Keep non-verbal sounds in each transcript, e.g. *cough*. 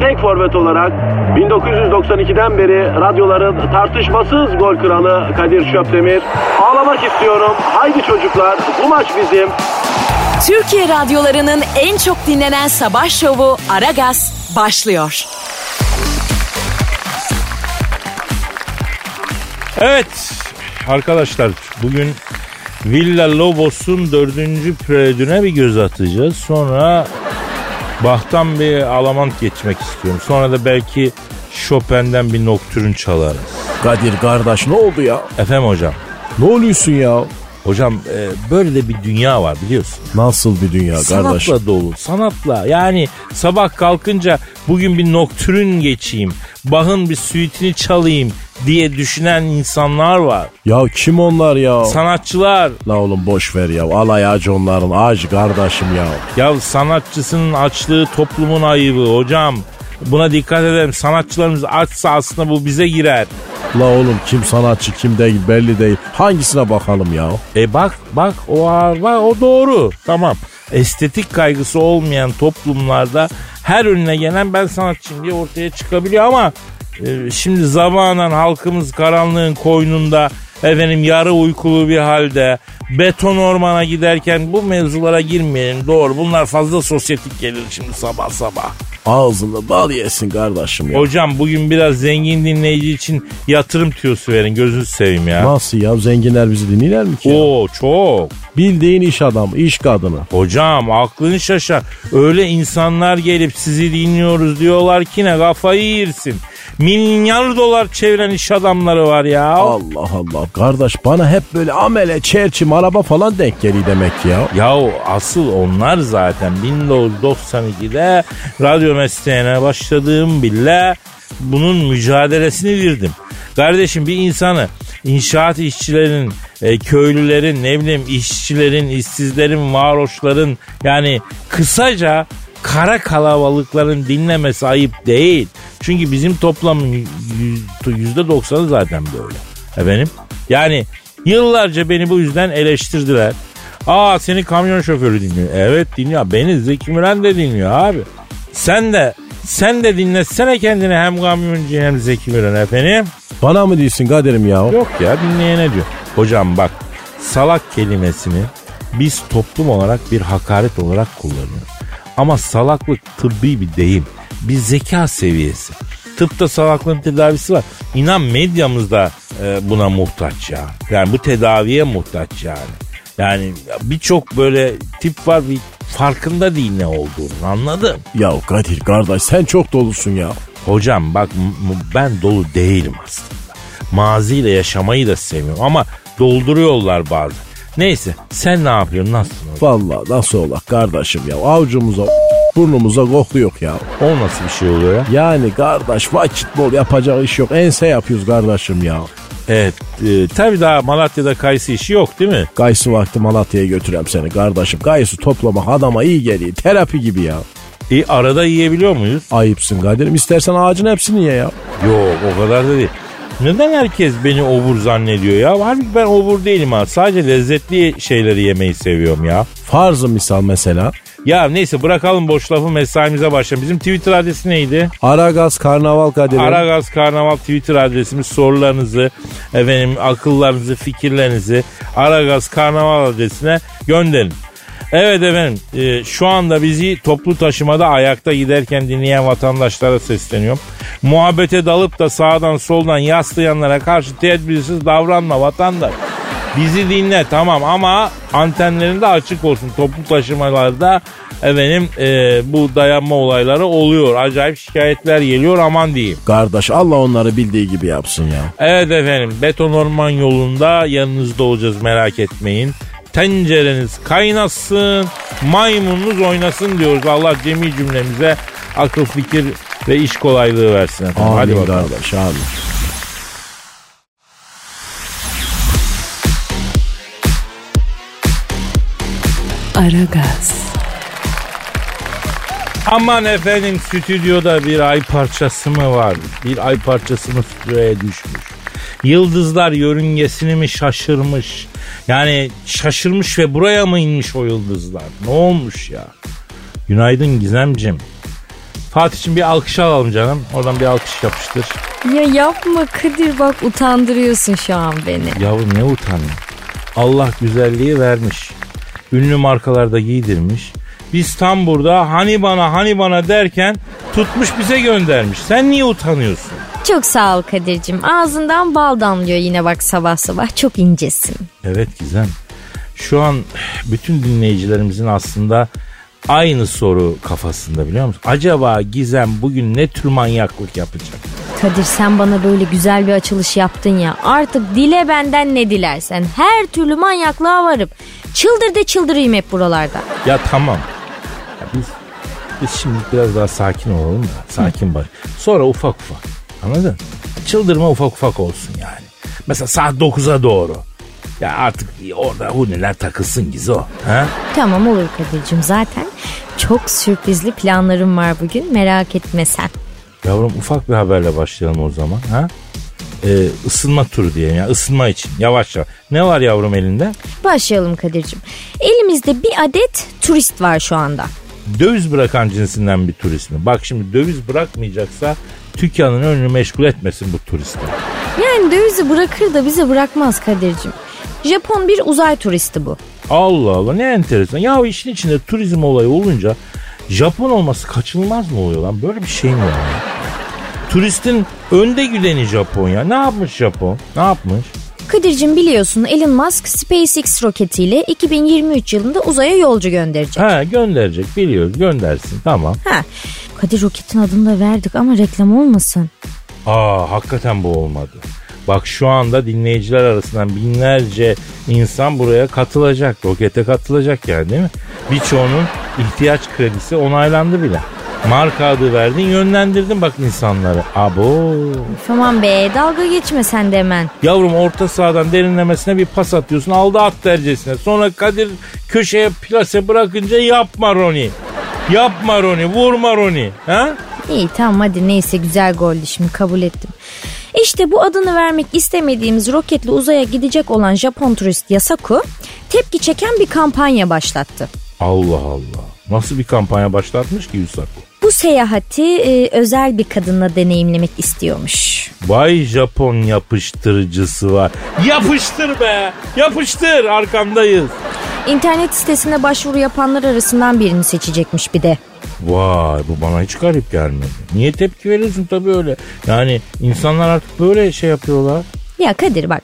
tek forvet olarak 1992'den beri radyoların tartışmasız gol kralı Kadir Şöpdemir. Ağlamak istiyorum. Haydi çocuklar bu maç bizim. Türkiye radyolarının en çok dinlenen sabah şovu Aragaz başlıyor. Evet arkadaşlar bugün Villa Lobos'un dördüncü prelude'üne bir göz atacağız. Sonra Bach'tan bir alamant geçmek istiyorum. Sonra da belki Chopin'den bir noktürün çalarız. Kadir kardeş ne oldu ya? Efendim hocam. Ne oluyorsun ya? Hocam e, böyle de bir dünya var biliyorsun. Nasıl bir dünya kardeş? Sanatla dolu sanatla yani sabah kalkınca bugün bir noktürün geçeyim. Bach'ın bir suitini çalayım diye düşünen insanlar var. Ya kim onlar ya? Sanatçılar. La oğlum boş ver ya. Alay ağacı onların ağacı kardeşim ya. Ya sanatçısının açlığı toplumun ayıbı hocam. Buna dikkat edelim. Sanatçılarımız açsa aslında bu bize girer. La oğlum kim sanatçı kim değil belli değil. Hangisine bakalım ya? E bak bak o var o doğru. Tamam. Estetik kaygısı olmayan toplumlarda her önüne gelen ben sanatçıyım diye ortaya çıkabiliyor ama şimdi zamanen halkımız karanlığın koynunda efendim yarı uykulu bir halde beton ormana giderken bu mevzulara girmeyelim doğru bunlar fazla sosyetik gelir şimdi sabah sabah. Ağzında bal yesin kardeşim ya. Hocam bugün biraz zengin dinleyici için yatırım tüyosu verin gözünüzü seveyim ya. Nasıl ya zenginler bizi dinler mi ki? ya? Oo çok. Bildiğin iş adamı, iş kadını. Hocam aklını şaşar. Öyle insanlar gelip sizi dinliyoruz diyorlar ki ne kafayı yersin. Milyar dolar çeviren iş adamları var ya. Allah Allah kardeş bana hep böyle amele, çerçim, araba falan denk geliyor demek ya. Ya asıl onlar zaten 1992'de radyo mesleğine başladığım bile bunun mücadelesini verdim. Kardeşim bir insanı inşaat işçilerin, e, köylülerin, ne bileyim işçilerin, işsizlerin, varoşların yani kısaca kara kalabalıkların dinlemesi ayıp değil. Çünkü bizim toplamın yüzde doksanı zaten böyle. Efendim? Yani yıllarca beni bu yüzden eleştirdiler. Aa seni kamyon şoförü dinliyor. Evet dinliyor. Beni Zeki Müren de dinliyor abi. Sen de sen de dinletsene kendini hem kamyoncu hem Zeki Müren efendim. Bana mı değilsin kaderim ya? Yok ya dinleyene diyor. Hocam bak salak kelimesini biz toplum olarak bir hakaret olarak kullanıyoruz. Ama salaklık tıbbi bir deyim. Bir zeka seviyesi. Tıpta salaklığın tedavisi var. İnan medyamızda e, buna muhtaç ya. Yani bu tedaviye muhtaç yani. Yani birçok böyle tip var bir farkında değil ne olduğunu anladın? Ya Kadir kardeş sen çok dolusun ya. Hocam bak ben dolu değilim aslında. Maziyle yaşamayı da seviyorum ama dolduruyorlar bazen. Neyse sen ne yapıyorsun nasılsın? hocam? Vallahi nasıl olak kardeşim ya. Avucumuza burnumuza koklu yok ya. O nasıl bir şey oluyor ya? Yani kardeş vakit bol yapacak iş yok. Ense yapıyoruz kardeşim ya. Evet e, tabii daha Malatya'da kayısı işi yok değil mi? Kayısı vakti Malatya'ya götürem seni kardeşim. Kayısı toplamak adama iyi geliyor. Terapi gibi ya. E, arada yiyebiliyor muyuz? Ayıpsın Kadir'im. İstersen ağacın hepsini ye ya. Yok o kadar da değil. Neden herkes beni obur zannediyor ya? Halbuki ben obur değilim ha. Sadece lezzetli şeyleri yemeyi seviyorum ya. Farzı misal mesela. Ya neyse bırakalım boş lafı mesaimize başlayalım. Bizim Twitter adresi neydi? Aragaz Karnaval Kadir'im. Aragaz Karnaval Twitter adresimiz sorularınızı, efendim akıllarınızı, fikirlerinizi Aragaz Karnaval adresine gönderin. Evet efendim e, şu anda bizi toplu taşımada ayakta giderken dinleyen vatandaşlara sesleniyorum. Muhabbete dalıp da sağdan soldan yaslayanlara karşı tedbirsiz davranma vatandaş. Bizi dinle tamam ama antenlerin de açık olsun. Toplu taşımalarda efendim e, bu dayanma olayları oluyor. Acayip şikayetler geliyor aman diyeyim. Kardeş Allah onları bildiği gibi yapsın ya. Evet efendim beton orman yolunda yanınızda olacağız merak etmeyin. Tencereniz kaynasın, maymununuz oynasın diyoruz. Allah cemi cümlemize akıl fikir ve iş kolaylığı versin efendim. Hadi Amin bakalım. kardeş amin. Aragaz, Aman efendim stüdyoda bir ay parçası mı var? Bir ay parçası mı stüdyoya düşmüş? Yıldızlar yörüngesini mi şaşırmış? Yani şaşırmış ve buraya mı inmiş o yıldızlar? Ne olmuş ya? Günaydın Gizemcim. Fatih'cim bir alkış alalım canım. Oradan bir alkış yapıştır. Ya yapma Kadir bak utandırıyorsun şu an beni. Yavrum ne utanıyor? Allah güzelliği vermiş. Ünlü markalarda giydirmiş. Biz tam burada hani bana hani bana derken tutmuş bize göndermiş. Sen niye utanıyorsun? Çok sağ ol Kadir'cim. Ağzından bal damlıyor yine bak sabah sabah. Çok incesin. Evet Gizem. Şu an bütün dinleyicilerimizin aslında aynı soru kafasında biliyor musun? Acaba Gizem bugün ne tür manyaklık yapacak? Kadir sen bana böyle güzel bir açılış yaptın ya. Artık dile benden ne dilersen. Her türlü manyaklığa varıp. Çıldır de çıldırayım hep buralarda. Ya tamam. Ya biz biz şimdi biraz daha sakin olalım da. Sakin bak. Sonra ufak ufak. Anladın? Çıldırma ufak ufak olsun yani. Mesela saat 9'a doğru. Ya artık orada huniler takılsın Gizo. Ha? Tamam olur Kadir'cim zaten. Çok sürprizli planlarım var bugün merak etme sen. Yavrum ufak bir haberle başlayalım o zaman. Ha? Ee, ısınma turu diyelim ya ısınma için yavaş yavaş. Ne var yavrum elinde? Başlayalım Kadir'cim. Elimizde bir adet turist var şu anda. Döviz bırakan cinsinden bir turist mi? Bak şimdi döviz bırakmayacaksa dükkanın önünü meşgul etmesin bu turistler. Yani dövizi bırakır da bize bırakmaz Kadir'cim. Japon bir uzay turisti bu. Allah Allah ne enteresan. Ya işin içinde turizm olayı olunca Japon olması kaçınılmaz mı oluyor lan? Böyle bir şey mi var? Turistin önde gideni Japon ya. Ne yapmış Japon? Ne yapmış? Kadir'cim biliyorsun Elon Musk SpaceX roketiyle 2023 yılında uzaya yolcu gönderecek. Ha gönderecek biliyoruz göndersin tamam. Ha. Kadir roketin adını da verdik ama reklam olmasın. Aa hakikaten bu olmadı. Bak şu anda dinleyiciler arasından binlerce insan buraya katılacak. Rokete katılacak yani değil mi? Birçoğunun ihtiyaç kredisi onaylandı bile. Marka adı verdin yönlendirdin bak insanları. Abo. Tamam be dalga geçme sen de hemen. Yavrum orta sahadan derinlemesine bir pas atıyorsun aldı at dercesine. Sonra Kadir köşeye plase bırakınca yapma Roni. Yapma Roni vurma Roni. Ha? İyi tamam hadi neyse güzel goldü şimdi kabul ettim. İşte bu adını vermek istemediğimiz roketle uzaya gidecek olan Japon turist Yasaku tepki çeken bir kampanya başlattı. Allah Allah. Nasıl bir kampanya başlatmış ki Yusaku? Bu seyahati e, özel bir kadınla deneyimlemek istiyormuş. Vay Japon yapıştırıcısı var. Yapıştır be. Yapıştır arkamdayız. İnternet sitesine başvuru yapanlar arasından birini seçecekmiş bir de. Vay bu bana hiç garip gelmedi. Niye tepki veriyorsun tabii öyle. Yani insanlar artık böyle şey yapıyorlar. Ya Kadir bak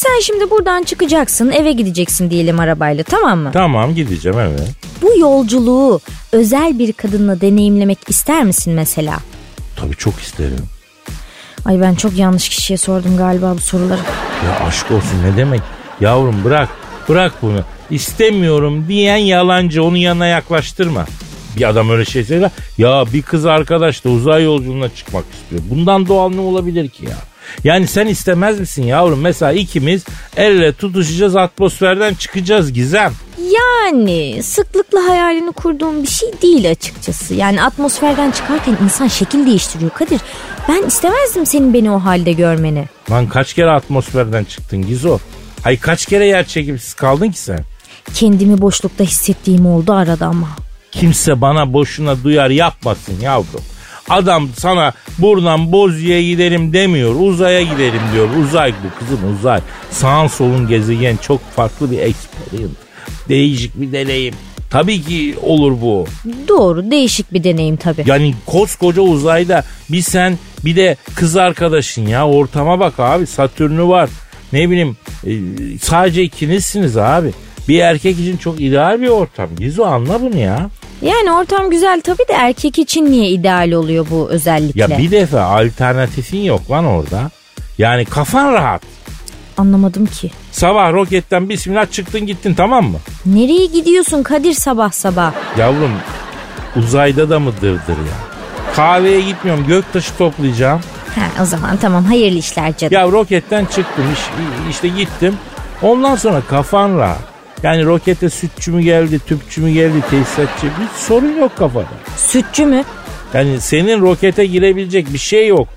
sen şimdi buradan çıkacaksın eve gideceksin diyelim arabayla tamam mı? Tamam gideceğim evet. Bu yolculuğu özel bir kadınla deneyimlemek ister misin mesela? Tabii çok isterim. Ay ben çok yanlış kişiye sordum galiba bu soruları. Ya aşk olsun ne demek? Yavrum bırak bırak bunu. İstemiyorum diyen yalancı onu yanına yaklaştırma. Bir adam öyle şey söyler. Ya bir kız arkadaş da uzay yolculuğuna çıkmak istiyor. Bundan doğal ne olabilir ki ya? Yani sen istemez misin yavrum? Mesela ikimiz el ele tutuşacağız atmosferden çıkacağız Gizem. Yani sıklıkla hayalini kurduğum bir şey değil açıkçası. Yani atmosferden çıkarken insan şekil değiştiriyor Kadir. Ben istemezdim senin beni o halde görmeni. Lan kaç kere atmosferden çıktın Gizo? Ay kaç kere yer çekimsiz kaldın ki sen? Kendimi boşlukta hissettiğim oldu arada ama. Kimse bana boşuna duyar yapmasın yavrum. Adam sana buradan Bozya'ya gidelim demiyor. Uzaya gidelim diyor. Uzay bu kızım uzay. Sağın solun gezegen çok farklı bir experience. Değişik bir deneyim. Tabii ki olur bu. Doğru değişik bir deneyim tabii. Yani koskoca uzayda bir sen bir de kız arkadaşın ya ortama bak abi Satürn'ü var. Ne bileyim e, sadece ikinizsiniz abi. Bir erkek için çok ideal bir ortam. Gizo anla bunu ya. Yani ortam güzel tabii de erkek için niye ideal oluyor bu özellikle? Ya bir defa alternatifin yok lan orada. Yani kafan rahat. Anlamadım ki. Sabah roketten bismillah çıktın gittin tamam mı? Nereye gidiyorsun Kadir sabah sabah? Yavrum uzayda da mı dırdır ya? Kahveye gitmiyorum göktaşı toplayacağım. Ha, o zaman tamam hayırlı işler canım. Ya roketten çıktım iş, işte gittim. Ondan sonra kafan rahat. Yani rokete sütçü mü geldi, tüpçü mü geldi, tesisatçı bir sorun yok kafada. Sütçü mü? Yani senin rokete girebilecek bir şey yok.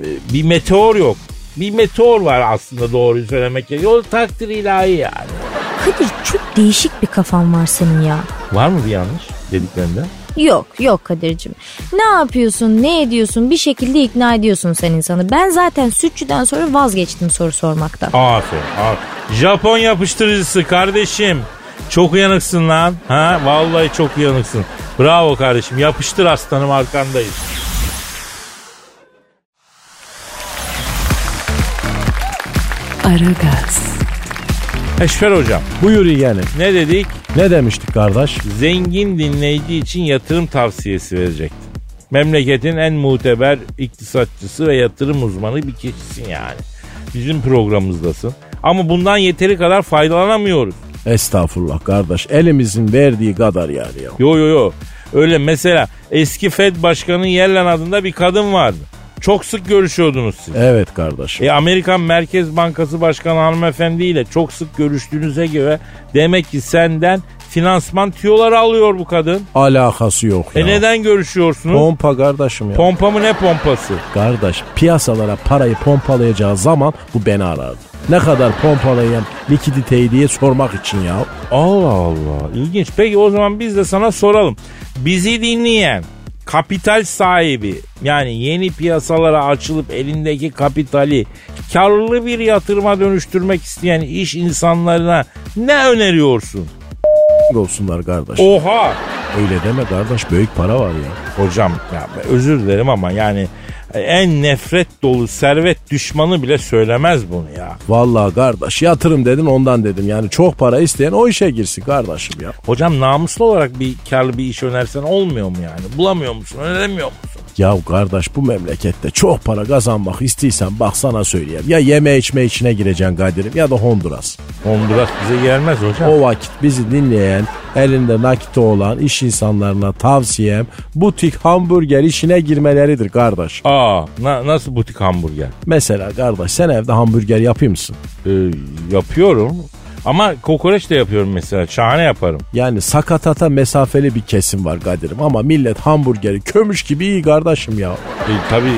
Ee, Bir meteor yok. Bir meteor var aslında doğruyu söylemek gerekiyor. O takdir ilahi yani. Kadir çok değişik bir kafan var senin ya. Var mı bir yanlış dediklerinde? Yok yok Kadir'cim. Ne yapıyorsun ne ediyorsun bir şekilde ikna ediyorsun sen insanı. Ben zaten sütçüden sonra vazgeçtim soru sormaktan. Aferin, aferin. Japon yapıştırıcısı kardeşim. Çok uyanıksın lan. Ha? Vallahi çok uyanıksın. Bravo kardeşim. Yapıştır aslanım arkandayız. Aragaz, Eşfer hocam Buyur yeğenim. ne dedik? Ne demiştik kardeş? Zengin dinleyici için yatırım tavsiyesi verecektim. Memleketin en muteber iktisatçısı ve yatırım uzmanı bir kişisin yani. Bizim programımızdasın. Ama bundan yeteri kadar faydalanamıyoruz. Estağfurullah kardeş. Elimizin verdiği kadar yani ya. Yo yo yo. Öyle mesela eski Fed Başkanı Yellen adında bir kadın vardı. Çok sık görüşüyordunuz siz. Evet kardeşim. E Amerikan Merkez Bankası Başkanı hanımefendi ile çok sık görüştüğünüze göre demek ki senden finansman tüyoları alıyor bu kadın. Alakası yok ya. E neden görüşüyorsunuz? Pompa kardeşim ya. Pompa mı ne pompası? Kardeş piyasalara parayı pompalayacağı zaman bu beni arardı. Ne kadar pompalayan likiditeyi diye sormak için ya. Allah Allah ilginç. Peki o zaman biz de sana soralım. Bizi dinleyen kapital sahibi yani yeni piyasalara açılıp elindeki kapitali karlı bir yatırıma dönüştürmek isteyen iş insanlarına ne öneriyorsun? olsunlar kardeş. Oha! Öyle deme kardeş büyük para var ya. Hocam ya özür dilerim ama yani en nefret dolu servet düşmanı bile söylemez bunu ya. Vallahi kardeş yatırım dedin ondan dedim. Yani çok para isteyen o işe girsin kardeşim ya. Hocam namuslu olarak bir karlı bir iş önersen olmuyor mu yani? Bulamıyor musun? Öneremiyor musun? Ya kardeş bu memlekette çok para kazanmak istiyorsan bak sana söyleyeyim. Ya yeme içme içine gireceksin Kadir'im ya da Honduras. Honduras bize gelmez hocam. O vakit bizi dinleyen, elinde nakiti olan iş insanlarına tavsiyem butik hamburger işine girmeleridir kardeş. Aa na- nasıl butik hamburger? Mesela kardeş sen evde hamburger yapıyor musun? Ee, yapıyorum. Ama kokoreç de yapıyorum mesela. Şahane yaparım. Yani sakatata mesafeli bir kesim var Kadir'im ama millet hamburgeri kömüş gibi iyi kardeşim ya. E, tabii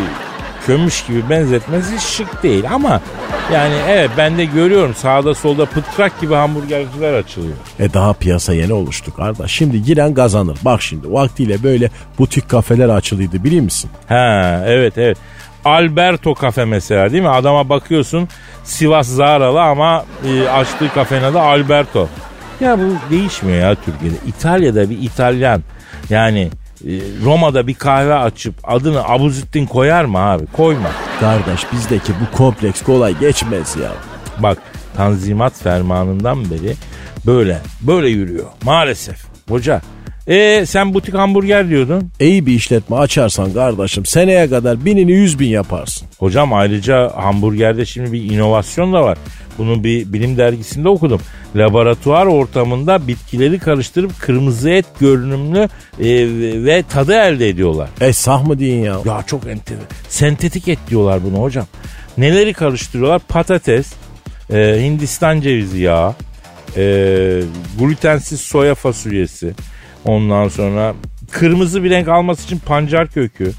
kömüş gibi benzetmesi şık değil ama yani evet ben de görüyorum sağda solda pıtrak gibi hamburgerciler açılıyor. E daha piyasa yeni oluştu kardeş. Şimdi giren kazanır. Bak şimdi vaktiyle böyle butik kafeler açılıydı biliyor musun? Ha evet evet. Alberto kafe mesela değil mi? Adama bakıyorsun Sivas Zaralı ama e, açtığı kafenin adı Alberto. Ya bu değişmiyor ya Türkiye'de. İtalya'da bir İtalyan yani e, Roma'da bir kahve açıp adını Abuzittin koyar mı abi? Koymaz. Kardeş bizdeki bu kompleks kolay geçmez ya. Bak Tanzimat fermanından beri böyle böyle yürüyor maalesef. Hoca e sen butik hamburger diyordun. İyi bir işletme açarsan kardeşim seneye kadar binini yüz bin yaparsın. Hocam ayrıca hamburgerde şimdi bir inovasyon da var. Bunu bir bilim dergisinde okudum. Laboratuvar ortamında bitkileri karıştırıp kırmızı et görünümlü e, ve tadı elde ediyorlar. E sah mı deyin ya? Ya çok enter. Sentetik et diyorlar bunu hocam. Neleri karıştırıyorlar? Patates, e, Hindistan cevizi yağı, e, glutensiz soya fasulyesi. Ondan sonra kırmızı bir renk alması için pancar kökü.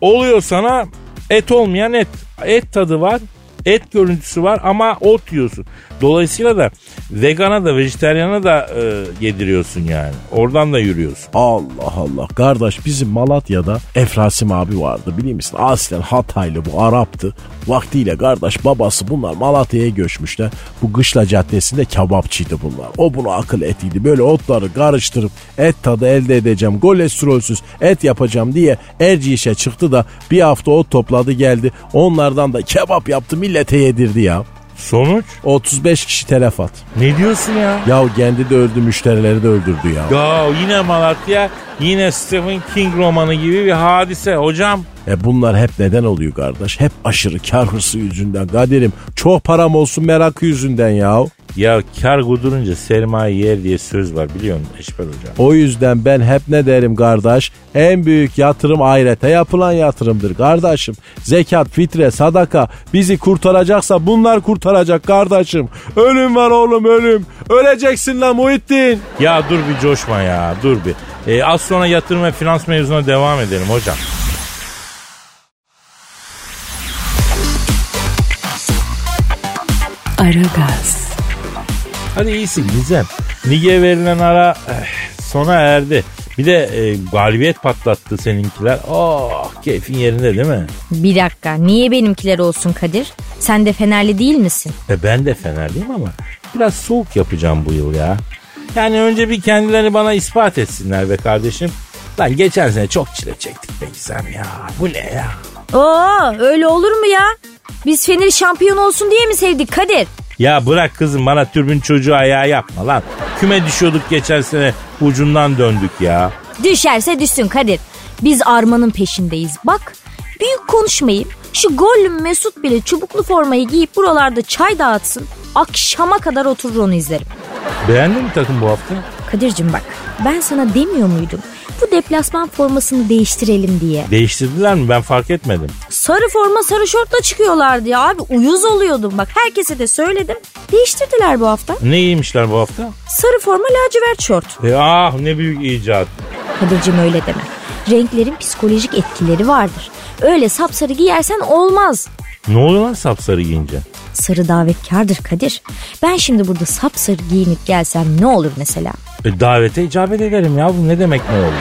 Oluyor sana et olmayan et. Et tadı var, et görüntüsü var ama ot yiyorsun. Dolayısıyla da vegana da vejetaryana da e, yediriyorsun yani. Oradan da yürüyorsun. Allah Allah. Kardeş bizim Malatya'da Efrasim abi vardı biliyor musun? Aslen Hataylı bu Arap'tı. Vaktiyle kardeş babası bunlar Malatya'ya göçmüşler. Bu Kışla Caddesi'nde kebapçıydı bunlar. O bunu akıl etiydi. Böyle otları karıştırıp et tadı elde edeceğim. Kolesterolsüz et yapacağım diye Erciyes'e çıktı da bir hafta ot topladı geldi. Onlardan da kebap yaptı millete yedirdi ya. Sonuç? 35 kişi telef at. Ne diyorsun ya? Ya kendi de öldü müşterileri de öldürdü ya. Ya yine Malatya yine Stephen King romanı gibi bir hadise hocam. E bunlar hep neden oluyor kardeş? Hep aşırı kar hırsı yüzünden. Kadir'im çok param olsun merakı yüzünden ya. Ya kar kudurunca sermaye yer diye söz var biliyor musun Eşber hocam? O yüzden ben hep ne derim kardeş? En büyük yatırım ahirete yapılan yatırımdır kardeşim. Zekat, fitre, sadaka bizi kurtaracaksa bunlar kurtaracak kardeşim. Ölüm var oğlum ölüm. Öleceksin lan Muhittin. Ya dur bir coşma ya dur bir. E, az sonra yatırım ve finans mevzuna devam edelim hocam. Aragaz, Hadi iyisin güzel. Lige verilen ara eh, sona erdi. Bir de e, galibiyet patlattı seninkiler. Oh keyfin yerinde değil mi? Bir dakika niye benimkiler olsun Kadir? Sen de Fenerli değil misin? E ben de Fenerliyim ama biraz soğuk yapacağım bu yıl ya. Yani önce bir kendilerini bana ispat etsinler be kardeşim. Lan geçen sene çok çile çektik be Gizem ya. Bu ne ya? Oo öyle olur mu ya? Biz Fener'i şampiyon olsun diye mi sevdik Kadir? Ya bırak kızım bana türbün çocuğu ayağı yapma lan. Küme düşüyorduk geçen sene ucundan döndük ya. Düşerse düşsün Kadir. Biz armanın peşindeyiz. Bak büyük konuşmayayım. Şu Gollum Mesut bile çubuklu formayı giyip buralarda çay dağıtsın. Akşama kadar oturur onu izlerim. Beğendin mi takım bu hafta? Kadir'cim bak ben sana demiyor muydum? Bu deplasman formasını değiştirelim diye. Değiştirdiler mi ben fark etmedim. Sarı forma sarı şortla çıkıyorlardı ya abi uyuz oluyordum. Bak herkese de söyledim. Değiştirdiler bu hafta. Ne giymişler bu hafta? Sarı forma lacivert şort. E, ah ne büyük icat. Kadir'cim öyle deme. Renklerin psikolojik etkileri vardır. Öyle sapsarı giyersen olmaz. Ne oluyor lan sapsarı giyince? Sarı davetkardır Kadir. Ben şimdi burada sapsarı giyinip gelsem ne olur mesela? E, davete icabet ederim ya bu ne demek ne olur?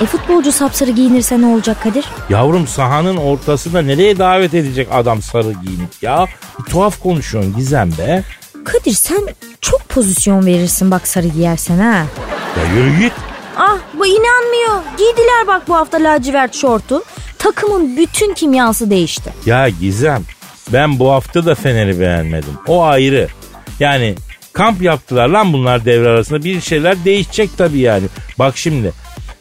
E futbolcu sapsarı giyinirse ne olacak Kadir? Yavrum sahanın ortasında nereye davet edecek adam sarı giyinip ya? Bir tuhaf konuşuyorsun Gizem be. Kadir sen çok pozisyon verirsin bak sarı giyersen ha. Ya yürü git. Ah bu inanmıyor. Giydiler bak bu hafta lacivert şortu. Takımın bütün kimyası değişti. Ya Gizem ben bu hafta da Fener'i beğenmedim. O ayrı. Yani kamp yaptılar lan bunlar devre arasında. Bir şeyler değişecek tabii yani. Bak şimdi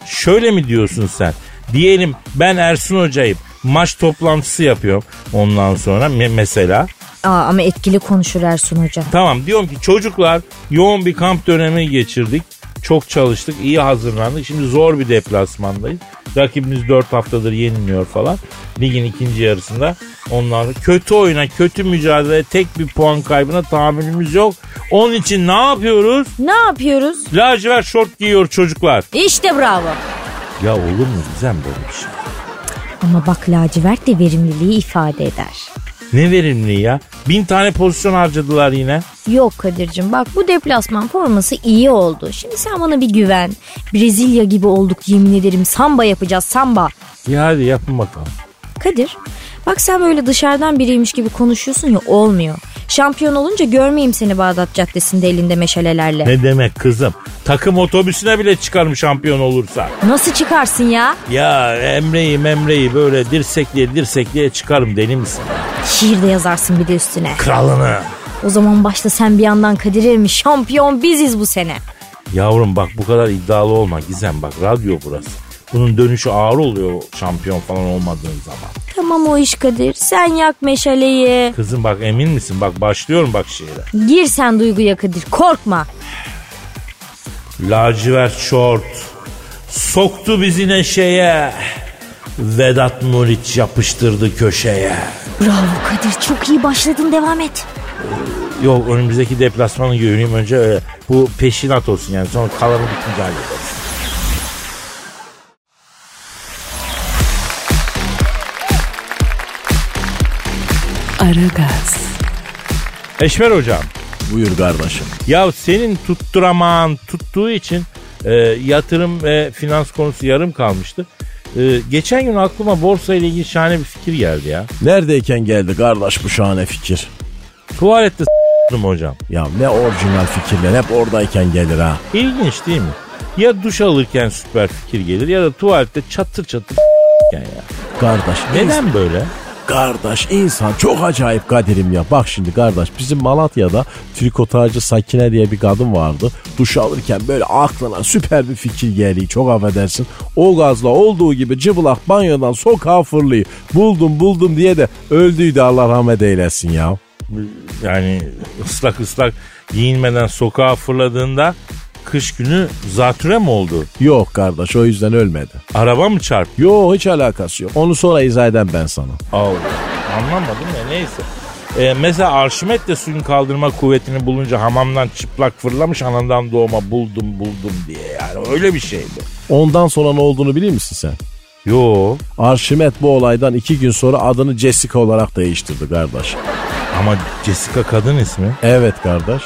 şöyle mi diyorsun sen? Diyelim ben Ersun Hoca'yım. Maç toplantısı yapıyorum ondan sonra me- mesela. Aa, ama etkili konuşur Ersun Hoca. Tamam diyorum ki çocuklar yoğun bir kamp dönemi geçirdik. Çok çalıştık, iyi hazırlandık. Şimdi zor bir deplasmandayız. Rakibimiz 4 haftadır yenilmiyor falan. Ligin ikinci yarısında. Onlarla kötü oyuna, kötü mücadele, tek bir puan kaybına tahammülümüz yok. Onun için ne yapıyoruz? Ne yapıyoruz? Lacivert şort giyiyor çocuklar. İşte bravo. Ya olur mu Gizem böyle bir şey? Ama bak lacivert de verimliliği ifade eder. Ne verimli ya? Bin tane pozisyon harcadılar yine. Yok Kadir'cim bak bu deplasman forması iyi oldu. Şimdi sen bana bir güven. Brezilya gibi olduk yemin ederim. Samba yapacağız samba. Ya hadi yapın bakalım. Kadir bak sen böyle dışarıdan biriymiş gibi konuşuyorsun ya olmuyor. Şampiyon olunca görmeyeyim seni Bağdat Caddesi'nde elinde meşalelerle. Ne demek kızım? Takım otobüsüne bile çıkarım şampiyon olursa. Nasıl çıkarsın ya? Ya Emre'yi Memre'yi böyle dirsekliye dirsekliye çıkarım deli misin? Şiir de yazarsın bir de üstüne. Kralını. O zaman başta sen bir yandan Kadir'e mi şampiyon biziz bu sene. Yavrum bak bu kadar iddialı olma Gizem bak radyo burası. Bunun dönüşü ağır oluyor şampiyon falan olmadığın zaman. Tamam o iş Kadir sen yak meşaleyi. Kızım bak emin misin? Bak başlıyorum bak şiire. Gir sen duyguya Kadir korkma. Lacivert şort soktu bizi neşeye. Vedat Muriç yapıştırdı köşeye. Bravo Kadir çok iyi başladın devam et. Yok önümüzdeki deplasmanı göreyim önce öyle. Bu peşinat olsun yani sonra kalanı bitince hallederiz. Aragaz, Eşmer hocam. Buyur kardeşim. Ya senin tutturamağın tuttuğu için e, yatırım ve finans konusu yarım kalmıştı. E, geçen gün aklıma borsa ile ilgili şahane bir fikir geldi ya. Neredeyken geldi kardeş bu şahane fikir. Tuvalette s**tım hocam. Ya ne orijinal fikirler hep oradayken gelir ha. İlginç değil mi? Ya duş alırken süper fikir gelir ya da tuvalette çatır çatır s**ken ya. Kardeş Neden böyle? Kardeş insan çok acayip Kadir'im ya. Bak şimdi kardeş bizim Malatya'da trikotajcı Sakine diye bir kadın vardı. Duş alırken böyle aklına süper bir fikir geliyor çok affedersin. O gazla olduğu gibi cıbılak banyodan sokağa fırlıyor. Buldum buldum diye de öldüydü Allah rahmet eylesin ya. Yani ıslak ıslak giyinmeden sokağa fırladığında kış günü zatüre mi oldu? Yok kardeş o yüzden ölmedi. Araba mı çarptı? Yok hiç alakası yok. Onu sonra izah edem ben sana. Allah. Anlamadım ya neyse. Ee, mesela Arşimet de suyun kaldırma kuvvetini bulunca hamamdan çıplak fırlamış anandan doğma buldum buldum diye yani öyle bir şeydi. Ondan sonra ne olduğunu biliyor musun sen? Yo Arşimet bu olaydan iki gün sonra adını Jessica olarak değiştirdi kardeş. ama Jessica kadın ismi. Evet kardeş.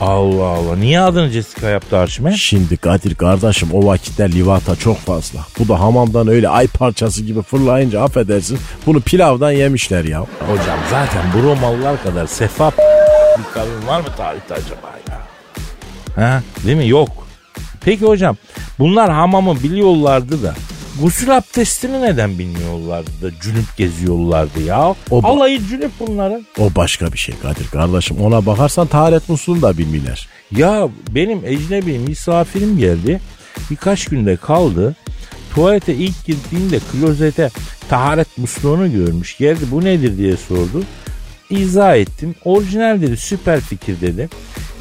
Allah Allah niye adını Jessica yaptı Arşimet? Şimdi Kadir kardeşim o vakitler livata çok fazla. Bu da hamamdan öyle ay parçası gibi fırlayınca affedersin bunu pilavdan yemişler ya. Hocam zaten bu Romalılar kadar sefa bir kadın var mı tarihte acaba ya? Ha? Değil mi? Yok. Peki hocam bunlar hamamı biliyorlardı da gusül abdestini neden bilmiyorlardı da cünüp geziyorlardı ya? O ba- Alayı cünüp bunların. O başka bir şey Kadir kardeşim. Ona bakarsan taharet musluğunu da bilmiyorlar. Ya benim ecnebi misafirim geldi. Birkaç günde kaldı. Tuvalete ilk girdiğinde klozete taharet musluğunu görmüş. Geldi bu nedir diye sordu. İzah ettim. Orijinal dedi süper fikir dedi.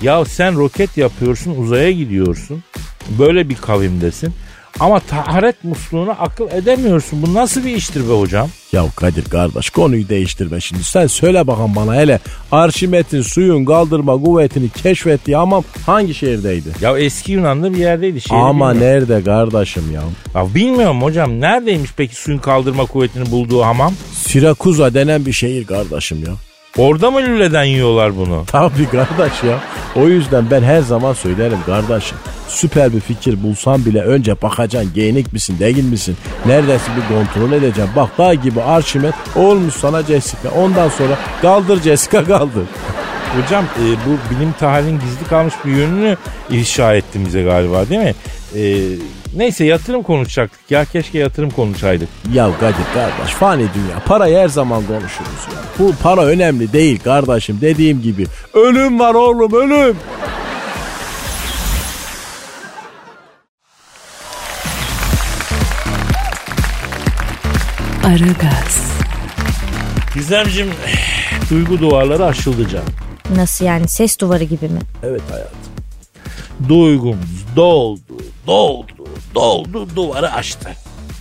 Ya sen roket yapıyorsun uzaya gidiyorsun. Böyle bir kavimdesin. Ama taharet musluğunu akıl edemiyorsun. Bu nasıl bir iştir be hocam? Ya Kadir kardeş konuyu değiştirme şimdi. Sen söyle bakalım bana hele Arşimet'in suyun kaldırma kuvvetini keşfettiği hamam hangi şehirdeydi? Ya eski Yunan'da bir yerdeydi. şehri Ama bilmiyorum. nerede kardeşim ya? Ya bilmiyorum hocam. Neredeymiş peki suyun kaldırma kuvvetini bulduğu hamam? Sirakuza denen bir şehir kardeşim ya. Orada mı lüleden yiyorlar bunu? Tabii kardeş ya. O yüzden ben her zaman söylerim kardeşim. Süper bir fikir bulsam bile önce bakacaksın giyinik misin değil misin? Neredesin bir kontrol edeceğim. Bak dağ gibi Arşimet olmuş sana Jessica. Ondan sonra kaldır Jessica kaldır. Hocam e, bu bilim tarihinin gizli kalmış bir yönünü ifşa etti bize galiba değil mi? E, neyse yatırım konuşacaktık ya keşke yatırım konuşaydık. Ya Kadir kardeş fani dünya parayı her zaman konuşuruz ya. Bu para önemli değil kardeşim dediğim gibi. Ölüm var oğlum ölüm. Aragaz, Gizemciğim *sighs* duygu duvarları aşıldı canım. Nasıl yani ses duvarı gibi mi? Evet hayatım. Duygumuz doldu, doldu, doldu duvarı aştı.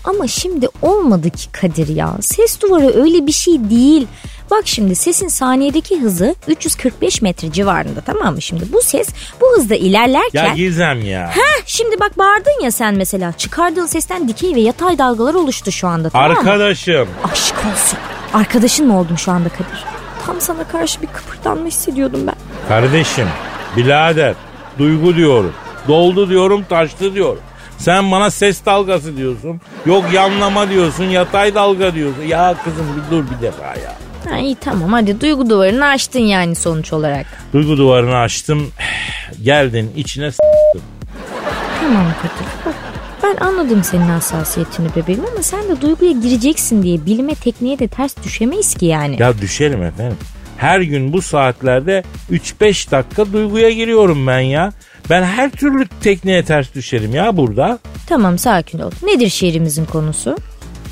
Ama şimdi olmadı ki Kadir ya. Ses duvarı öyle bir şey değil. Bak şimdi sesin saniyedeki hızı 345 metre civarında tamam mı şimdi? Bu ses bu hızda Ya ilerlerken... Gizem ya. Heh, şimdi bak bağırdın ya sen mesela. Çıkardığın sesten dikey ve yatay dalgalar oluştu şu anda tamam mı? Arkadaşım. Aşk olsun. Arkadaşın mı oldum şu anda Kadir? Tam sana karşı bir kıpırdanma hissediyordum ben. Kardeşim, birader, duygu diyorum. Doldu diyorum, taştı diyorum. Sen bana ses dalgası diyorsun. Yok yanlama diyorsun, yatay dalga diyorsun. Ya kızım bir dur bir defa ya. Ha, iyi tamam hadi duygu duvarını aştın yani sonuç olarak. Duygu duvarını açtım. Geldin içine s- Tamam Kadir ben anladım senin hassasiyetini bebeğim ama sen de duyguya gireceksin diye bilime tekniğe de ters düşemeyiz ki yani. Ya düşerim efendim. Her gün bu saatlerde 3-5 dakika duyguya giriyorum ben ya. Ben her türlü tekniğe ters düşerim ya burada. Tamam sakin ol. Nedir şiirimizin konusu?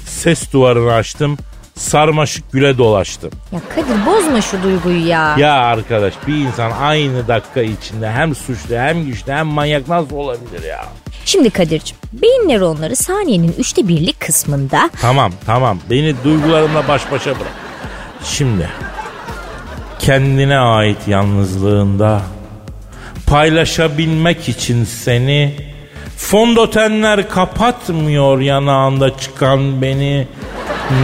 Ses duvarını açtım. Sarmaşık güle dolaştım. Ya Kadir bozma şu duyguyu ya. Ya arkadaş bir insan aynı dakika içinde hem suçlu hem güçlü hem manyak nasıl olabilir ya? Şimdi Kadir'cim beyin nöronları saniyenin üçte birlik kısmında Tamam tamam beni duygularımla baş başa bırak. Şimdi kendine ait yalnızlığında paylaşabilmek için seni fondötenler kapatmıyor yanağında çıkan beni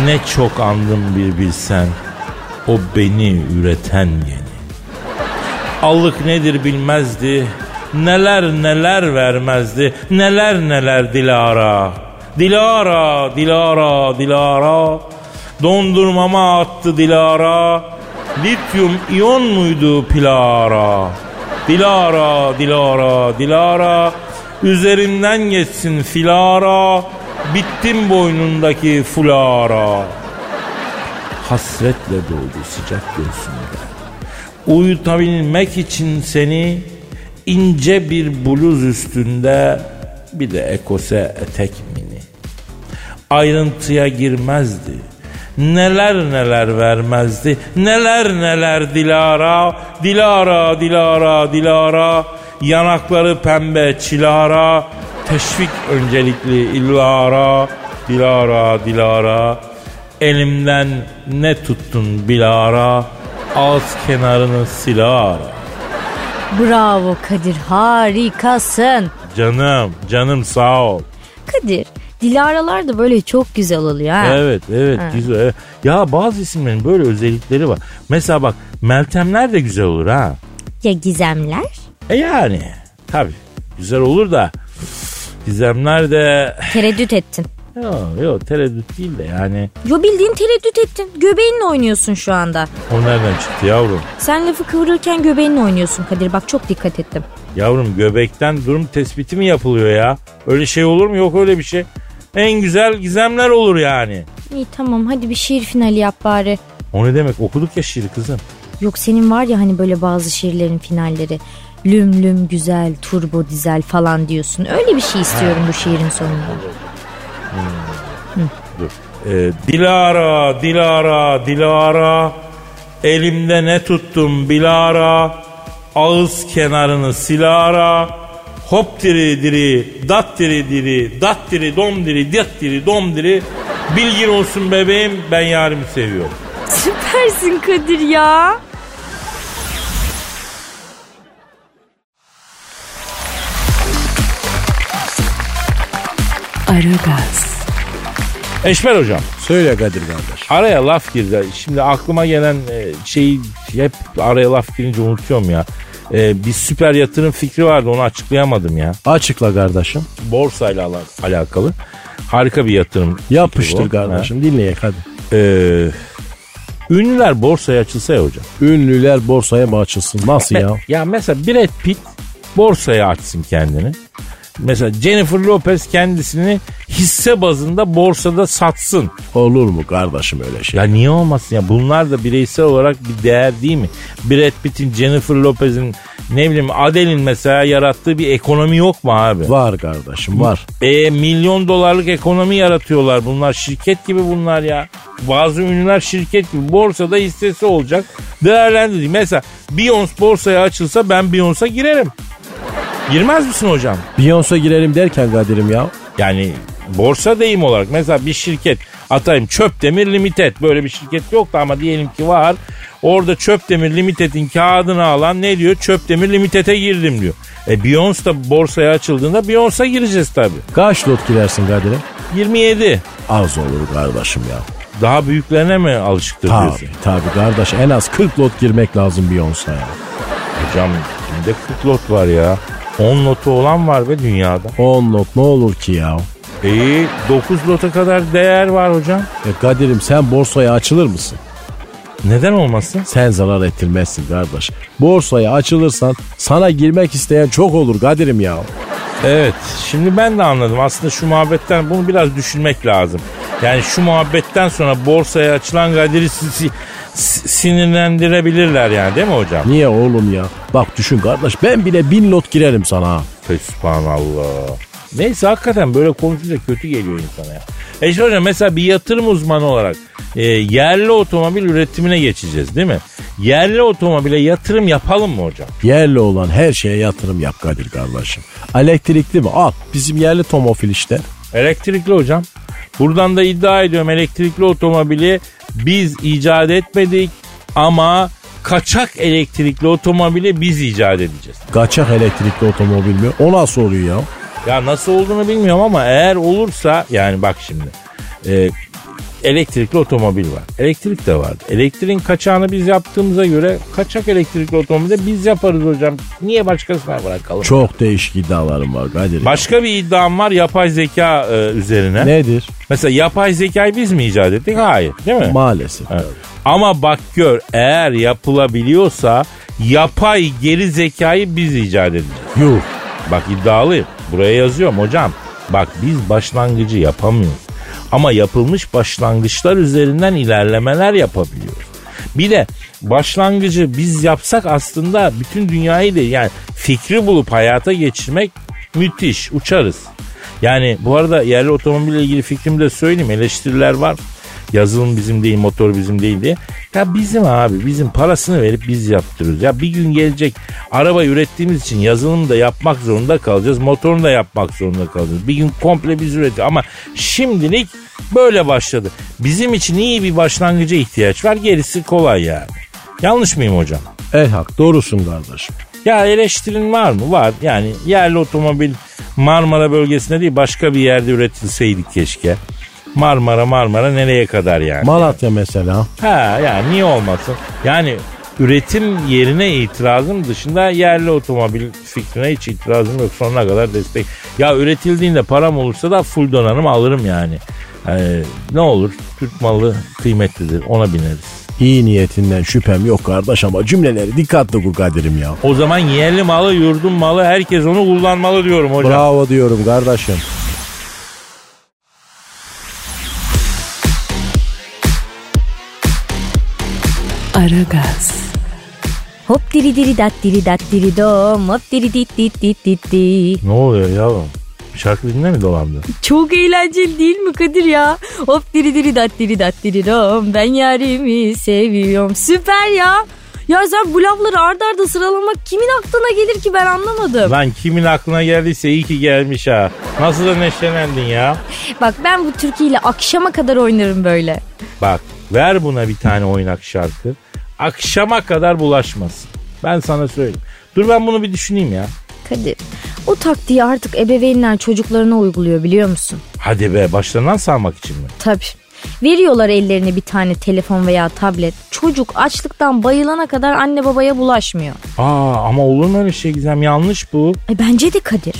ne çok andım bir bilsen o beni üreten yeni. Allık nedir bilmezdi. Neler neler vermezdi. Neler neler Dilara. Dilara, Dilara, Dilara. Dondurmama attı Dilara. Lityum iyon muydu Pilara? Dilara, Dilara, Dilara. Üzerinden geçsin filara. Bittim boynundaki fulara. hasretle doldu sıcak göğsümde. Uyutabilmek için seni ince bir bluz üstünde bir de ekose etek mini. Ayrıntıya girmezdi. Neler neler vermezdi. Neler neler Dilara, Dilara, Dilara, Dilara. Yanakları pembe çilara. Teşvik öncelikli illara, Dilara, Dilara. Elimden ne tuttun bilara. Ağız kenarını silara. Bravo Kadir harikasın. Canım, canım sağ ol. Kadir Dilaralar da böyle çok güzel oluyor ha. Evet evet Ha. güzel. evet. Ya bazı isimlerin böyle özellikleri var. Mesela bak Meltemler de güzel olur ha. Ya gizemler? E yani tabi güzel olur da Gizemler de Tereddüt ettin. yok yok tereddüt değil de yani Yo bildiğin tereddüt ettin. Göbeğinle oynuyorsun şu anda. o nereden çıktı yavrum? Sen lafı kıvırırken göbeğinle oynuyorsun Kadir. Bak çok dikkat ettim. Yavrum göbekten durum tespiti mi yapılıyor ya? Öyle şey olur mu? Yok öyle bir şey. En güzel gizemler olur yani. İyi tamam hadi bir şiir finali yap bari. O ne demek? Okuduk ya şiiri kızım. Yok senin var ya hani böyle bazı şiirlerin finalleri. Lüm lüm güzel, turbo dizel falan diyorsun. Öyle bir şey istiyorum bu şiirin sonunda. Ee, Dilara, Dilara, Dilara Elimde ne tuttum bilara Ağız kenarını silara Hop diri diri, dat diri diri, dat diri dom diri, dat diri dom diri. Bilgin olsun bebeğim ben yarimi seviyorum. Süpersin Kadir ya. Aragaz, Eşmer hocam Söyle Kadir kardeş. araya laf girdi. Şimdi aklıma gelen e, şeyi hep araya laf girince unutuyorum ya. E, bir süper yatırım fikri vardı onu açıklayamadım ya. Açıkla kardeşim. borsayla ala- alakalı. Harika bir yatırım. Yapıştır kardeşim. Dinleyek hadi. Ha. Ee, ünlüler borsaya açılsa ya hocam. Ünlüler borsaya mı açılsın? Nasıl ya? Ya mesela Brad Pitt borsaya açsın kendini. Mesela Jennifer Lopez kendisini hisse bazında borsada satsın. Olur mu kardeşim öyle şey? Ya niye olmasın ya? Bunlar da bireysel olarak bir değer değil mi? Brad Pitt'in, Jennifer Lopez'in, ne bileyim Adele'in mesela yarattığı bir ekonomi yok mu abi? Var kardeşim var. E milyon dolarlık ekonomi yaratıyorlar bunlar. Şirket gibi bunlar ya. Bazı ünlüler şirket gibi. Borsada hissesi olacak. Değerlendirdik. Mesela Beyoncé borsaya açılsa ben Beyoncé'a girerim. Girmez misin hocam? Beyoncé girelim derken Kadir'im ya. Yani borsa deyim olarak mesela bir şirket atayım Çöpdemir Limited böyle bir şirket yoktu ama diyelim ki var. Orada Çöpdemir Limited'in kağıdını alan ne diyor? Çöpdemir Limited'e girdim diyor. E Beyoncé da borsaya açıldığında Beyoncé'a gireceğiz tabii. Kaç lot girersin Kadir'im? 27. Az olur kardeşim ya. Daha büyüklerine mi alışıktır diyorsun? Tabii tabii kardeş en az 40 lot girmek lazım Beyoncé'ya. Hocam kimde 40 lot var ya? 10 lotu olan var be dünyada. 10 lot ne olur ki ya? İyi 9 lota kadar değer var hocam. E Kadir'im sen borsaya açılır mısın? Neden olmasın? Sen zarar ettirmezsin kardeş. Borsaya açılırsan sana girmek isteyen çok olur Kadir'im ya. Evet şimdi ben de anladım. Aslında şu muhabbetten bunu biraz düşünmek lazım. Yani şu muhabbetten sonra borsaya açılan Kadir'i sinirlendirebilirler yani değil mi hocam? Niye oğlum ya? Bak düşün kardeş ben bile bin lot girerim sana. ha. Fesubhanallah. Neyse hakikaten böyle konuşunca kötü geliyor insana ya. E işte hocam mesela bir yatırım uzmanı olarak e, yerli otomobil üretimine geçeceğiz değil mi? Yerli otomobile yatırım yapalım mı hocam? Yerli olan her şeye yatırım yap Kadir kardeşim. Elektrikli mi? Al bizim yerli tomofil işte. Elektrikli hocam. Buradan da iddia ediyorum elektrikli otomobili biz icat etmedik ama kaçak elektrikli otomobili biz icat edeceğiz. Kaçak elektrikli otomobil mi? O nasıl oluyor ya? Ya nasıl olduğunu bilmiyorum ama eğer olursa yani bak şimdi e, elektrikli otomobil var. Elektrik de var. Elektriğin kaçağını biz yaptığımıza göre kaçak elektrikli otomobili de biz yaparız hocam. Niye başkasına bırakalım? Çok değişik iddialarım var Kadir. ya. Başka bir iddiam var yapay zeka e, üzerine. Nedir? Mesela yapay zekayı biz mi icat ettik? Hayır. Değil mi? Maalesef. Evet. Ama bak gör eğer yapılabiliyorsa yapay geri zekayı biz icat edeceğiz. Yuh. Bak iddialıyım. Buraya yazıyorum hocam. Bak biz başlangıcı yapamıyoruz. Ama yapılmış başlangıçlar üzerinden ilerlemeler yapabiliyoruz. Bir de başlangıcı biz yapsak aslında bütün dünyayı da yani fikri bulup hayata geçirmek müthiş uçarız. Yani bu arada yerli otomobille ilgili fikrimi de söyleyeyim eleştiriler var. Yazılım bizim değil motor bizim değil diye. Ya bizim abi bizim parasını verip biz yaptırıyoruz. Ya bir gün gelecek araba ürettiğimiz için yazılımı da yapmak zorunda kalacağız. Motorunu da yapmak zorunda kalacağız. Bir gün komple biz üretiyoruz. Ama şimdilik böyle başladı. Bizim için iyi bir başlangıca ihtiyaç var. Gerisi kolay yani. Yanlış mıyım hocam? El hak doğrusun kardeşim. Ya eleştirin var mı? Var. Yani yerli otomobil Marmara bölgesinde değil başka bir yerde üretilseydik keşke. Marmara Marmara nereye kadar yani? Malatya mesela. Ha yani niye olmasın? Yani üretim yerine itirazım dışında yerli otomobil fikrine hiç itirazım yok. Sonuna kadar destek. Ya üretildiğinde param olursa da full donanım alırım yani. Ee, ne olur Türk malı kıymetlidir ona bineriz. İyi niyetinden şüphem yok kardeş ama cümleleri dikkatli kur Kadir'im ya. O zaman yerli malı yurdun malı herkes onu kullanmalı diyorum hocam. Bravo diyorum kardeşim. Aragaz, Hop diri diri dat diri dat diri dom. Hop diri dit dit dit dit di. Ne oluyor yavrum? Şarkı dinle mi dolandı? Çok eğlenceli değil mi Kadir ya? Hop diri diri dat diri dat diri dom. Ben yarimi seviyorum. Süper ya. Ya sen bu lafları arda arda sıralamak kimin aklına gelir ki ben anlamadım. Lan kimin aklına geldiyse iyi ki gelmiş ha. Nasıl da neşelendin ya? Bak ben bu türküyle akşama kadar oynarım böyle. Bak ver buna bir tane oynak şarkı. Akşama kadar bulaşmasın. Ben sana söyleyeyim. Dur ben bunu bir düşüneyim ya. Kadir o taktiği artık ebeveynler çocuklarına uyguluyor biliyor musun? Hadi be başlarından sağmak için mi? Tabii. Veriyorlar ellerine bir tane telefon veya tablet. Çocuk açlıktan bayılana kadar anne babaya bulaşmıyor. Aa ama olur mu öyle şey Gizem yanlış bu. E bence de Kadir.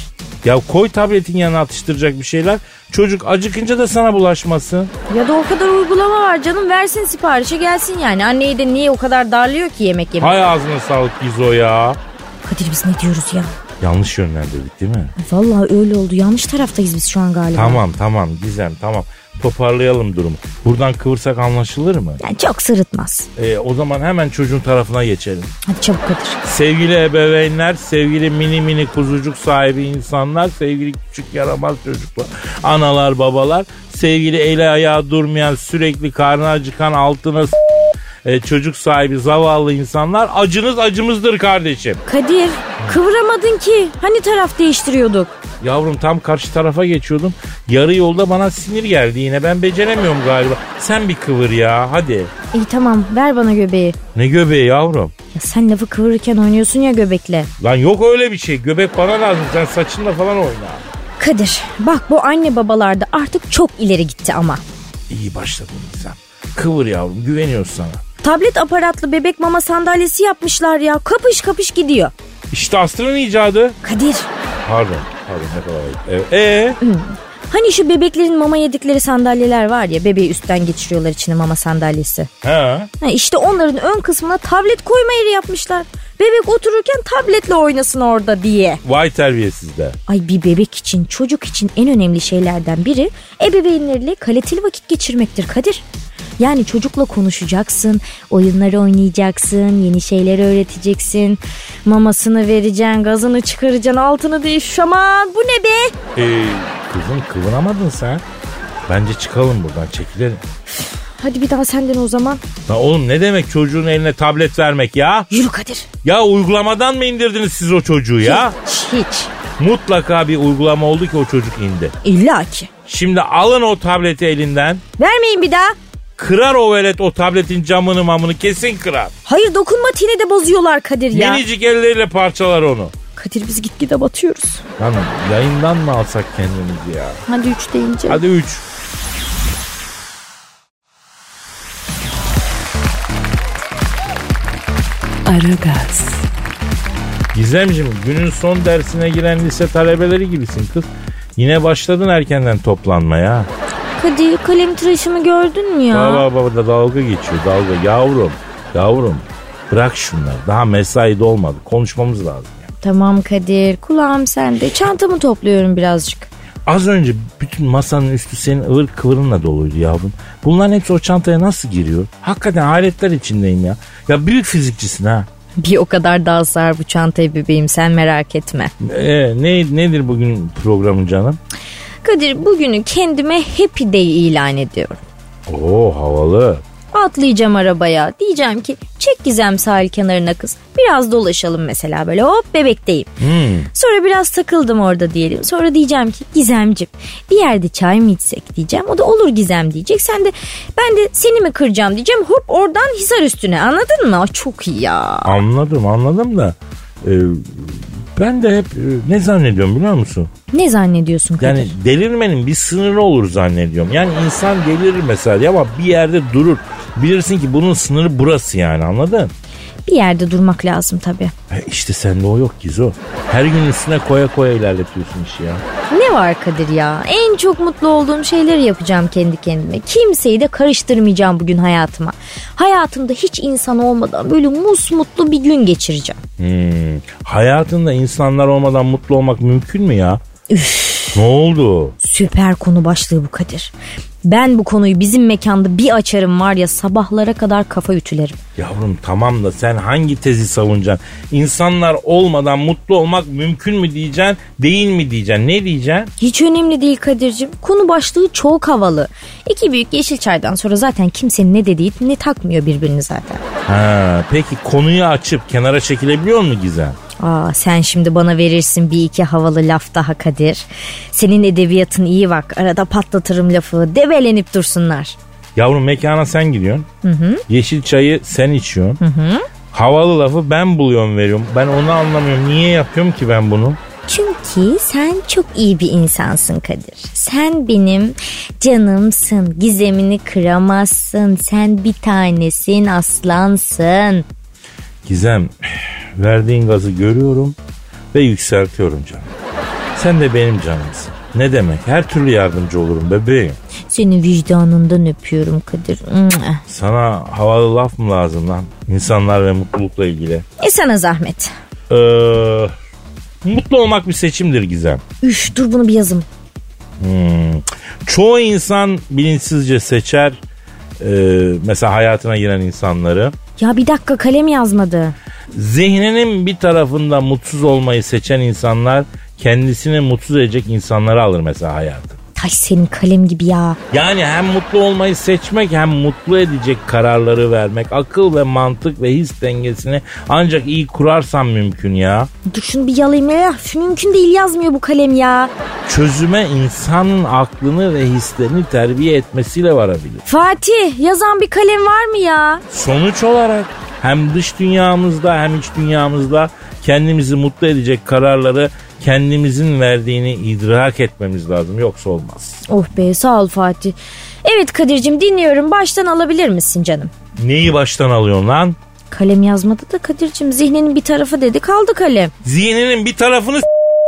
Ya koy tabletin yanına atıştıracak bir şeyler. Çocuk acıkınca da sana bulaşmasın. Ya da o kadar uygulama var canım versin siparişi gelsin yani. Anneyi de niye o kadar darlıyor ki yemek yemek? Hay ağzına sağlık Gizo ya. Kadir biz ne diyoruz ya? Yanlış yönlendirdik değil mi? Vallahi öyle oldu. Yanlış taraftayız biz şu an galiba. Tamam tamam Gizem tamam. Toparlayalım durumu. Buradan kıvırsak anlaşılır mı? Yani çok sırıtmaz. Ee, o zaman hemen çocuğun tarafına geçelim. Hadi çabuk Kadir. Sevgili ebeveynler, sevgili mini mini kuzucuk sahibi insanlar, sevgili küçük yaramaz çocuklar, analar babalar, sevgili eli ayağı durmayan sürekli karnı acıkan altına s- e, çocuk sahibi zavallı insanlar acınız acımızdır kardeşim. Kadir kıvıramadın ki. Hani taraf değiştiriyorduk? Yavrum tam karşı tarafa geçiyordum. Yarı yolda bana sinir geldi yine. Ben beceremiyorum galiba. Sen bir kıvır ya hadi. İyi tamam ver bana göbeği. Ne göbeği yavrum? Ya sen lafı kıvırırken oynuyorsun ya göbekle. Lan yok öyle bir şey. Göbek bana lazım. Sen saçınla falan oyna. Kadir bak bu anne babalarda artık çok ileri gitti ama. İyi başladın sen. Kıvır yavrum güveniyoruz sana. Tablet aparatlı bebek mama sandalyesi yapmışlar ya. Kapış kapış gidiyor. İşte Aslı'nın icadı. Kadir Pardon. Pardon ne kadar ayıp. Ee? hani şu bebeklerin mama yedikleri sandalyeler var ya bebeği üstten geçiriyorlar içine mama sandalyesi. Ha? Ha, işte onların ön kısmına tablet koyma yeri yapmışlar. Bebek otururken tabletle oynasın orada diye. Vay terbiyesizler. Ay bir bebek için çocuk için en önemli şeylerden biri ebeveynleriyle kaliteli vakit geçirmektir Kadir. Yani çocukla konuşacaksın, oyunları oynayacaksın, yeni şeyler öğreteceksin. Mamasını vereceksin, gazını çıkaracaksın, altını değiş. Aman bu ne be? Ee, kızım kıvınamadın sen. Bence çıkalım buradan çekilelim. Hadi bir daha senden o zaman. Lan oğlum ne demek çocuğun eline tablet vermek ya? Yürü Kadir. Ya uygulamadan mı indirdiniz siz o çocuğu ya? Hiç, hiç. Mutlaka bir uygulama oldu ki o çocuk indi. İlla ki. Şimdi alın o tableti elinden. Vermeyin bir daha. Kırar o velet o tabletin camını mamını kesin kırar. Hayır dokunmatiğini de bozuyorlar Kadir ya. Minicik elleriyle parçalar onu. Kadir biz gitgide batıyoruz. Hanım yayından mı alsak kendimizi ya? Hadi üç deyince. Hadi üç. Aragaz, Gizemciğim günün son dersine giren lise talebeleri gibisin kız. Yine başladın erkenden toplanmaya. Kadir kalem tıraşımı gördün mü ya? Baba baba da dalga geçiyor dalga. Yavrum yavrum bırak şunları. Daha mesai dolmadı. Konuşmamız lazım. ya. Tamam Kadir kulağım sende. Çantamı topluyorum birazcık. Az önce bütün masanın üstü senin ıvır kıvırınla doluydu yavrum. Bunların hepsi o çantaya nasıl giriyor? Hakikaten hayretler içindeyim ya. Ya büyük fizikçisin ha. Bir o kadar daha sar bu çantayı bebeğim sen merak etme. Ee, ne, nedir bugün programın canım? Kadir bugünü kendime happy day ilan ediyorum. Oo havalı. Atlayacağım arabaya. Diyeceğim ki çek gizem sahil kenarına kız. Biraz dolaşalım mesela böyle hop bebekteyim. Hmm. Sonra biraz takıldım orada diyelim. Sonra diyeceğim ki Gizemcim bir yerde çay mı içsek diyeceğim. O da olur Gizem diyecek. Sen de ben de seni mi kıracağım diyeceğim. Hop oradan Hisar üstüne anladın mı? Çok iyi ya. Anladım anladım da. e, ben de hep e, ne zannediyorum biliyor musun? Ne zannediyorsun Kadir? Yani delirmenin bir sınırı olur zannediyorum. Yani insan delirir mesela ama bir yerde durur. Bilirsin ki bunun sınırı burası yani anladın? Bir yerde durmak lazım tabii. E işte sende o yok Gizo. Her gün üstüne koya koya ilerletiyorsun işi ya. Ne var Kadir ya? En çok mutlu olduğum şeyleri yapacağım kendi kendime. Kimseyi de karıştırmayacağım bugün hayatıma. Hayatımda hiç insan olmadan böyle musmutlu bir gün geçireceğim. Hmm. Hayatında insanlar olmadan mutlu olmak mümkün mü ya? Ne oldu? Süper konu başlığı bu Kadir. Ben bu konuyu bizim mekanda bir açarım var ya sabahlara kadar kafa ütülerim. Yavrum tamam da sen hangi tezi savunacaksın? İnsanlar olmadan mutlu olmak mümkün mü diyeceksin, değil mi diyeceksin? Ne diyeceksin? Hiç önemli değil Kadir'cim. Konu başlığı çok havalı. İki büyük yeşil çaydan sonra zaten kimsenin ne dediği ne takmıyor birbirini zaten. Ha, peki konuyu açıp kenara çekilebiliyor mu Gizem? Aa, sen şimdi bana verirsin bir iki havalı laf daha Kadir. Senin edebiyatın iyi bak. Arada patlatırım lafı. Debelenip dursunlar. Yavrum mekana sen gidiyorsun. Yeşil çayı sen içiyorsun. Havalı lafı ben buluyorum veriyorum. Ben onu anlamıyorum. Niye yapıyorum ki ben bunu? Çünkü sen çok iyi bir insansın Kadir. Sen benim canımsın. Gizemini kıramazsın. Sen bir tanesin aslansın. Gizem verdiğin gazı görüyorum ve yükseltiyorum canım. Sen de benim canımsın. Ne demek? Her türlü yardımcı olurum bebeğim. Seni vicdanından öpüyorum Kadir. Sana havalı laf mı lazım lan? İnsanlar ve mutlulukla ilgili. E sana zahmet. Ee, mutlu olmak bir seçimdir Gizem. Üf dur bunu bir yazım. Hmm. Çoğu insan bilinçsizce seçer. ee, mesela hayatına giren insanları. Ya bir dakika kalem yazmadı. Zihninin bir tarafında mutsuz olmayı seçen insanlar kendisini mutsuz edecek insanları alır mesela hayatı. Ay senin kalem gibi ya. Yani hem mutlu olmayı seçmek hem mutlu edecek kararları vermek, akıl ve mantık ve his dengesini ancak iyi kurarsan mümkün ya. Dur şunu bir yalayayım ya. Şu mümkün değil yazmıyor bu kalem ya. Çözüme insanın aklını ve hislerini terbiye etmesiyle varabilir. Fatih yazan bir kalem var mı ya? Sonuç olarak hem dış dünyamızda hem iç dünyamızda kendimizi mutlu edecek kararları kendimizin verdiğini idrak etmemiz lazım. Yoksa olmaz. Oh be sağ ol Fatih. Evet Kadir'cim dinliyorum. Baştan alabilir misin canım? Neyi baştan alıyorsun lan? Kalem yazmadı da Kadir'cim zihninin bir tarafı dedi kaldı kalem. Zihninin bir tarafını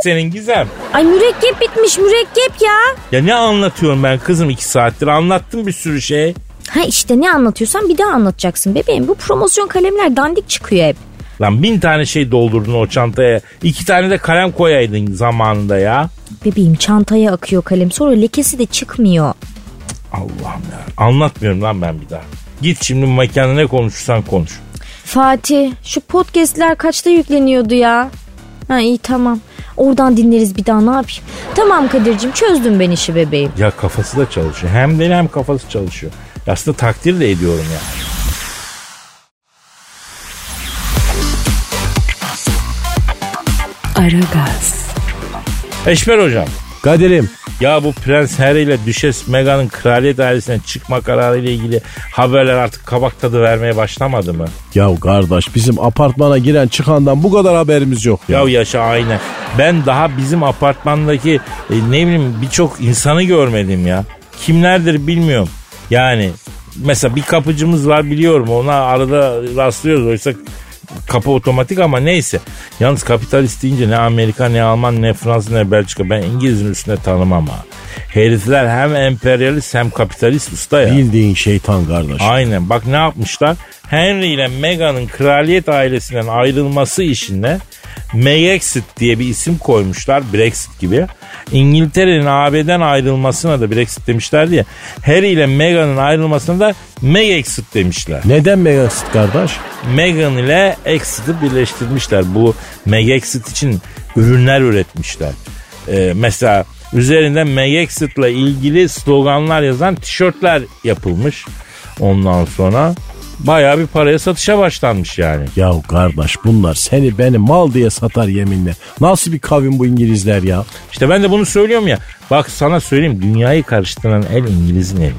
senin Gizem. Ay mürekkep bitmiş mürekkep ya. Ya ne anlatıyorum ben kızım iki saattir anlattım bir sürü şey. Ha işte ne anlatıyorsan bir daha anlatacaksın bebeğim. Bu promosyon kalemler dandik çıkıyor hep. Lan bin tane şey doldurdun o çantaya. iki tane de kalem koyaydın zamanında ya. Bebeğim çantaya akıyor kalem sonra lekesi de çıkmıyor. Allah'ım ya. Anlatmıyorum lan ben bir daha. Git şimdi mekanda ne konuşursan konuş. Fatih şu podcastler kaçta yükleniyordu ya? Ha iyi tamam. Oradan dinleriz bir daha ne yapayım. Tamam Kadir'cim çözdüm ben işi bebeğim. Ya kafası da çalışıyor. Hem deli hem kafası çalışıyor. Aslında takdir de ediyorum ya. Aragaz, Eşmer hocam. Kadir'im Ya bu Prens Harry ile Düşes Meghan'ın kraliyet ailesine çıkma kararı ile ilgili haberler artık kabak tadı vermeye başlamadı mı? ya kardeş bizim apartmana giren çıkandan bu kadar haberimiz yok ya. Ya yaşa aynen. Ben daha bizim apartmandaki e, ne bileyim birçok insanı görmedim ya. Kimlerdir bilmiyorum. Yani mesela bir kapıcımız var biliyorum ona arada rastlıyoruz. Oysa kapı otomatik ama neyse. Yalnız kapitalist deyince ne Amerika ne Alman ne Fransa ne Belçika ben İngiliz'in üstüne tanımam ha. Herifler hem emperyalist hem kapitalist usta ya. Bildiğin şeytan kardeş. Aynen bak ne yapmışlar? Henry ile Meghan'ın kraliyet ailesinden ayrılması işine Megexit diye bir isim koymuşlar. Brexit gibi. İngiltere'nin AB'den ayrılmasına da Brexit demişler diye. Harry ile Meghan'ın ayrılmasına da Megexit demişler. Neden Megexit kardeş? Meghan ile Exit'i birleştirmişler. Bu Megexit için ürünler üretmişler. Ee, mesela üzerinde Megexit ile ilgili sloganlar yazan tişörtler yapılmış. Ondan sonra bayağı bir paraya satışa başlanmış yani. Ya kardeş bunlar seni beni mal diye satar yeminle. Nasıl bir kavim bu İngilizler ya? İşte ben de bunu söylüyorum ya. Bak sana söyleyeyim dünyayı karıştıran el İngiliz'in elidir.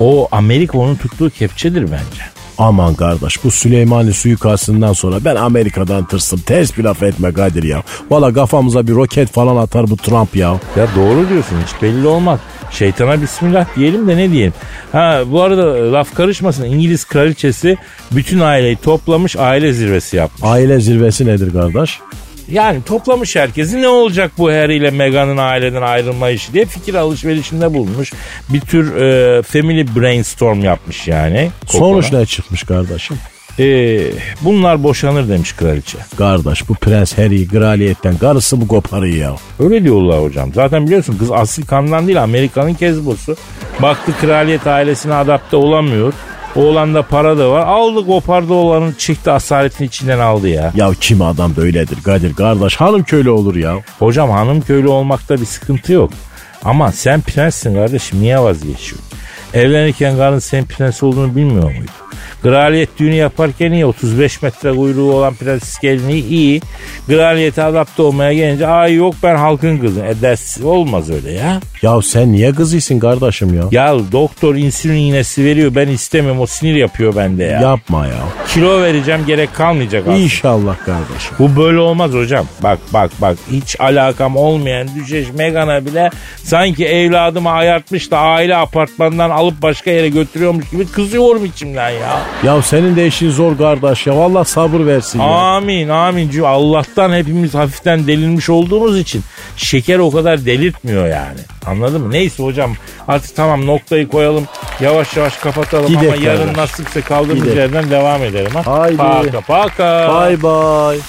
O Amerika onun tuttuğu kepçedir bence. Aman kardeş bu Süleymani suikastından sonra ben Amerika'dan tırsım. Ters bir laf etme Kadir ya. Valla kafamıza bir roket falan atar bu Trump ya. Ya doğru diyorsun hiç belli olmaz. Şeytana bismillah diyelim de ne diyelim. Ha bu arada laf karışmasın İngiliz kraliçesi bütün aileyi toplamış aile zirvesi yapmış. Aile zirvesi nedir kardeş? Yani toplamış herkesi ne olacak bu Harry ile Meghan'ın aileden ayrılma işi diye fikir alışverişinde bulunmuş. Bir tür e, family brainstorm yapmış yani. Sonuç ne çıkmış kardeşim? E, bunlar boşanır demiş kraliçe. Kardeş bu Prens Harry kraliyetten karısı mı koparıyor ya? Öyle diyorlar hocam. Zaten biliyorsun kız asil kandan değil Amerika'nın kezbosu. Baktı kraliyet ailesine adapte olamıyor. Oğlanda para da var. Aldı kopardı oğlanın çıktı asaletin içinden aldı ya. Ya kim adam böyledir Kadir kardeş hanım köylü olur ya. Hocam hanım köylü olmakta bir sıkıntı yok. Ama sen prenssin kardeşim niye vazgeçiyorsun? Evlenirken karın sen prens olduğunu bilmiyor muydu? Kraliyet düğünü yaparken iyi 35 metre kuyruğu olan prenses gelini iyi. Kraliyete adapte olmaya gelince ay yok ben halkın kızı. E ders olmaz öyle ya. Ya sen niye kızıysın kardeşim ya? Ya doktor insülin iğnesi veriyor ben istemiyorum o sinir yapıyor bende ya. Yapma ya. Kilo vereceğim gerek kalmayacak aslında. İnşallah kardeşim. Bu böyle olmaz hocam. Bak bak bak hiç alakam olmayan düşeş Megan'a bile sanki evladımı ayartmış da aile apartmandan alıp başka yere götürüyormuş gibi kızıyorum içimden ya. Ya senin de işin zor kardeş ya. Vallahi sabır versin ya. Amin amin. Allah'tan hepimiz hafiften delirmiş olduğumuz için şeker o kadar delirtmiyor yani. Anladın mı? Neyse hocam artık tamam noktayı koyalım. Yavaş yavaş kapatalım Gidek ama yarın kardeş. nasipse kaldığımız Gidek. yerden devam edelim. Ha? Haydi. Paka paka. Bye bye.